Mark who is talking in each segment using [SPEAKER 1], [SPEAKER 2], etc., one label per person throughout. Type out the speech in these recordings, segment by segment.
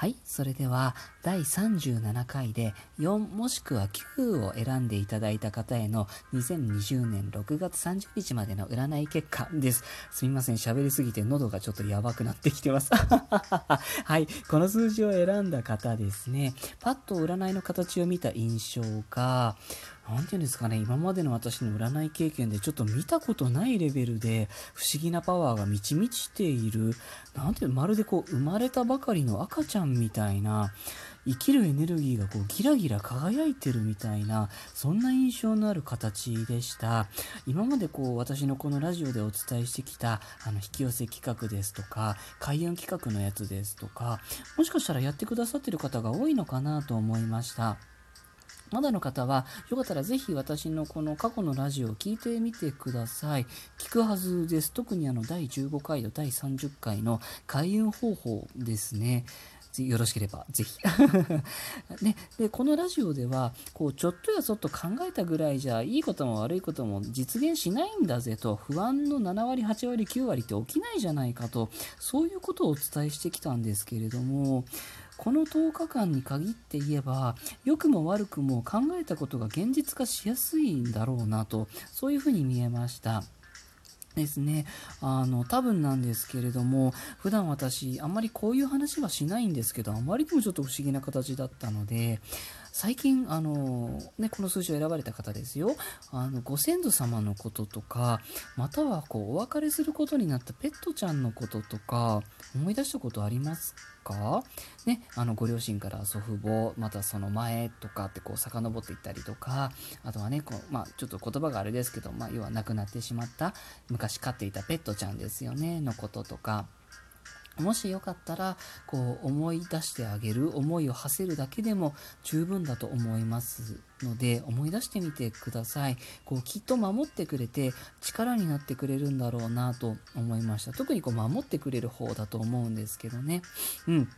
[SPEAKER 1] はい、それでは第37回で4もしくは9を選んでいただいた方への2020年6月30日までの占い結果です。すみません、喋りすぎて喉がちょっとやばくなってきてます。はい、この数字を選んだ方ですね、パッと占いの形を見た印象が、なんていうんですかね、今までの私の占い経験でちょっと見たことないレベルで不思議なパワーが満ち満ちている、なんていうまるでこう生まれたばかりの赤ちゃんみたいな、生きるエネルギーがこうギラギラ輝いてるみたいな、そんな印象のある形でした。今までこう私のこのラジオでお伝えしてきたあの引き寄せ企画ですとか、開運企画のやつですとか、もしかしたらやってくださってる方が多いのかなと思いました。まだの方は、よかったらぜひ私のこの過去のラジオを聞いてみてください。聞くはずです。特にあの第15回と第30回の開運方法ですね。よろしければぜひ ね、でこのラジオではこうちょっとやそっと考えたぐらいじゃいいことも悪いことも実現しないんだぜと不安の7割8割9割って起きないじゃないかとそういうことをお伝えしてきたんですけれどもこの10日間に限って言えば良くも悪くも考えたことが現実化しやすいんだろうなとそういうふうに見えました。ですね。あの、多分なんですけれども、普段私、あんまりこういう話はしないんですけど、あまりにもちょっと不思議な形だったので、最近、あの、ね、この数字を選ばれた方ですよ。あの、ご先祖様のこととか、または、こう、お別れすることになったペットちゃんのこととか、思い出したことありますか？ね、あの、ご両親から祖父母、またその前とかってこう、遡っていったりとか、あとはね、こう、まあ、ちょっと言葉があれですけど、まあ、要は亡くなってしまった、昔飼っていたペットちゃんですよね、のこととか、もしよかったら、こう思い出してあげる、思いを馳せるだけでも十分だと思いますので、思い出してみてください。こうきっと守ってくれて力になってくれるんだろうなと思いました。特にこう守ってくれる方だと思うんですけどね。うん。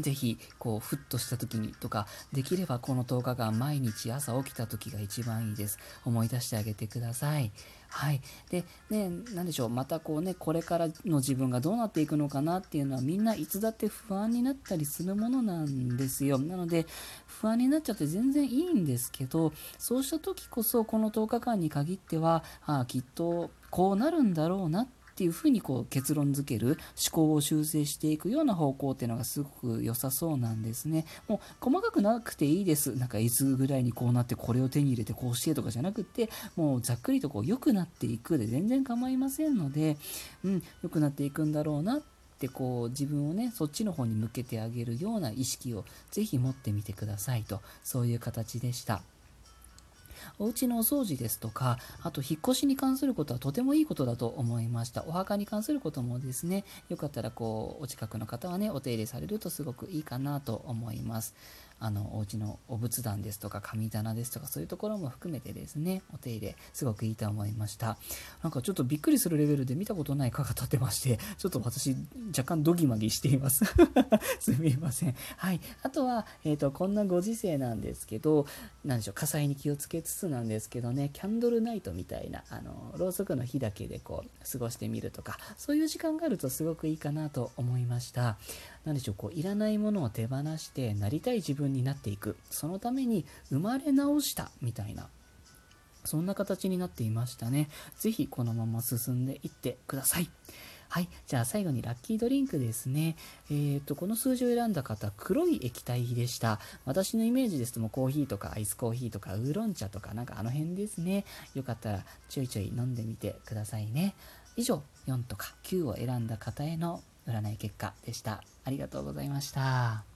[SPEAKER 1] ぜひ、こう、ふっとした時にとか、できればこの10日間毎日朝起きた時が一番いいです。思い出してあげてください。はい。で、ね、なんでしょう、またこうね、これからの自分がどうなっていくのかなっていうのはみんないつだって不安になったりするものなんですよ。なので、不安になっちゃって全然いいんですけど、そうした時こそこの10日間に限っては、ああ、きっとこうなるんだろうなってっていうふうにこう結論付ける思考を修正していくような方向っていうのがすごく良さそうなんですね。もう細かくなくていいです。なんかいつぐらいにこうなってこれを手に入れてこうしてとかじゃなくて、もうざっくりとこう良くなっていくで全然構いませんので、うん、良くなっていくんだろうなってこう自分をねそっちの方に向けてあげるような意識をぜひ持ってみてくださいとそういう形でした。お家のお掃除ですとか、あと引っ越しに関することはとてもいいことだと思いました。お墓に関することもですね、よかったらこう、お近くの方はね、お手入れされるとすごくいいかなと思います。あのお家のお仏壇ですとか神棚ですとかそういうところも含めてですねお手入れすごくいいと思いました。なんかちょっとびっくりするレベルで見たことない蚊が立ってまして ちょっと私若干ドギマギしています。すみません。はい。あとは、えーと、こんなご時世なんですけど何でしょう火災に気をつけつつなんですけどねキャンドルナイトみたいなあのろうそくの火だけでこう過ごしてみるとかそういう時間があるとすごくいいかなと思いました。何でしょうこういらないものを手放してなりたい自分になっていくそのために生まれ直したみたいなそんな形になっていましたね是非このまま進んでいってくださいはい。じゃあ最後にラッキードリンクですね。えっ、ー、と、この数字を選んだ方、黒い液体でした。私のイメージですともコーヒーとかアイスコーヒーとかウーロン茶とかなんかあの辺ですね。よかったらちょいちょい飲んでみてくださいね。以上、4とか9を選んだ方への占い結果でした。ありがとうございました。